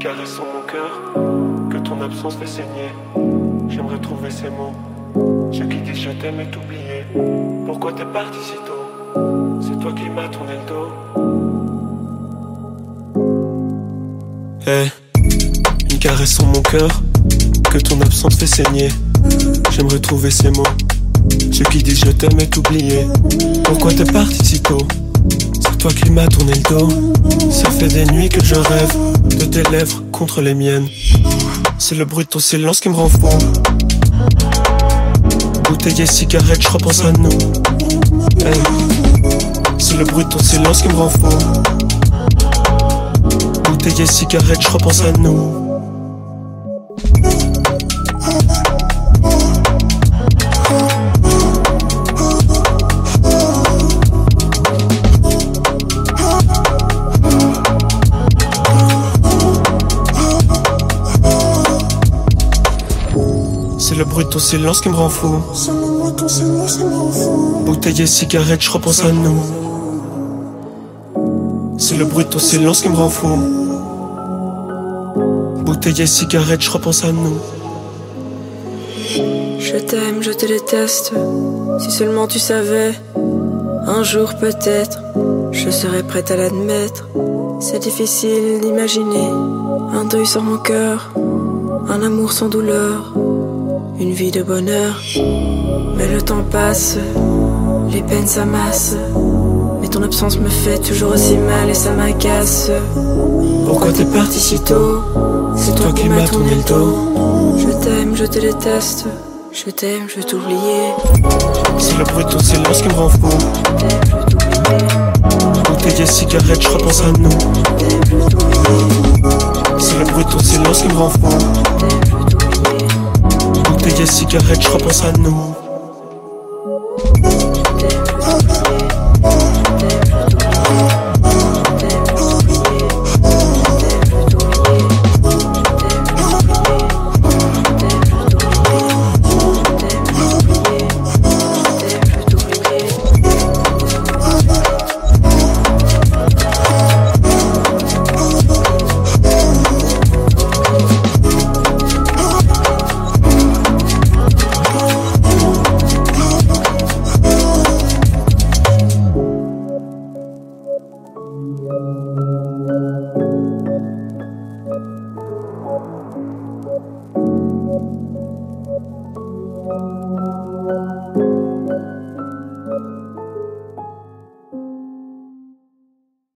caressant mon cœur, que ton absence fait saigner. J'aimerais trouver ces mots. Ceux qui disent je t'aime est oublié. Pourquoi t'es parti si tôt? C'est toi qui m'as tourné le dos. Hey, une caresse mon cœur, que ton absence fait saigner. J'aimerais trouver ces mots. Ceux qui disent je t'aime est oublié. Pourquoi t'es parti si tôt? Toi qui m'as tourné le dos. Ça fait des nuits que je rêve de tes lèvres contre les miennes. C'est le bruit de ton silence qui me rend fou. Bouteille et cigarette, je repense à nous. C'est le bruit de ton silence qui me rend fou. Bouteille et cigarette, je repense à nous. Le bruit de ton silence qui me rend fou. Bouteille et cigarette, je repense à nous. C'est le bruit de ton silence qui me rend fou. Bouteille et cigarette, je repense à nous. Je t'aime, je te déteste. Si seulement tu savais, un jour peut-être, je serais prête à l'admettre. C'est difficile d'imaginer un deuil sans mon cœur, un amour sans douleur, une vie de bonheur. Mais le temps passe, les peines s'amassent. Mais ton absence me fait toujours aussi mal et ça m'agace. Pourquoi t'es parti si tôt? C'est toi qui m'as tourné le dos. Je t'aime, je te déteste. Je t'aime, je veux t'oublier. C'est le bruit de ton silence qui me rend fou. Bouteille et cigarette, je repense à nous. C'est le bruit de ton silence qui me rend fou. Et cigarette, je repense à nous.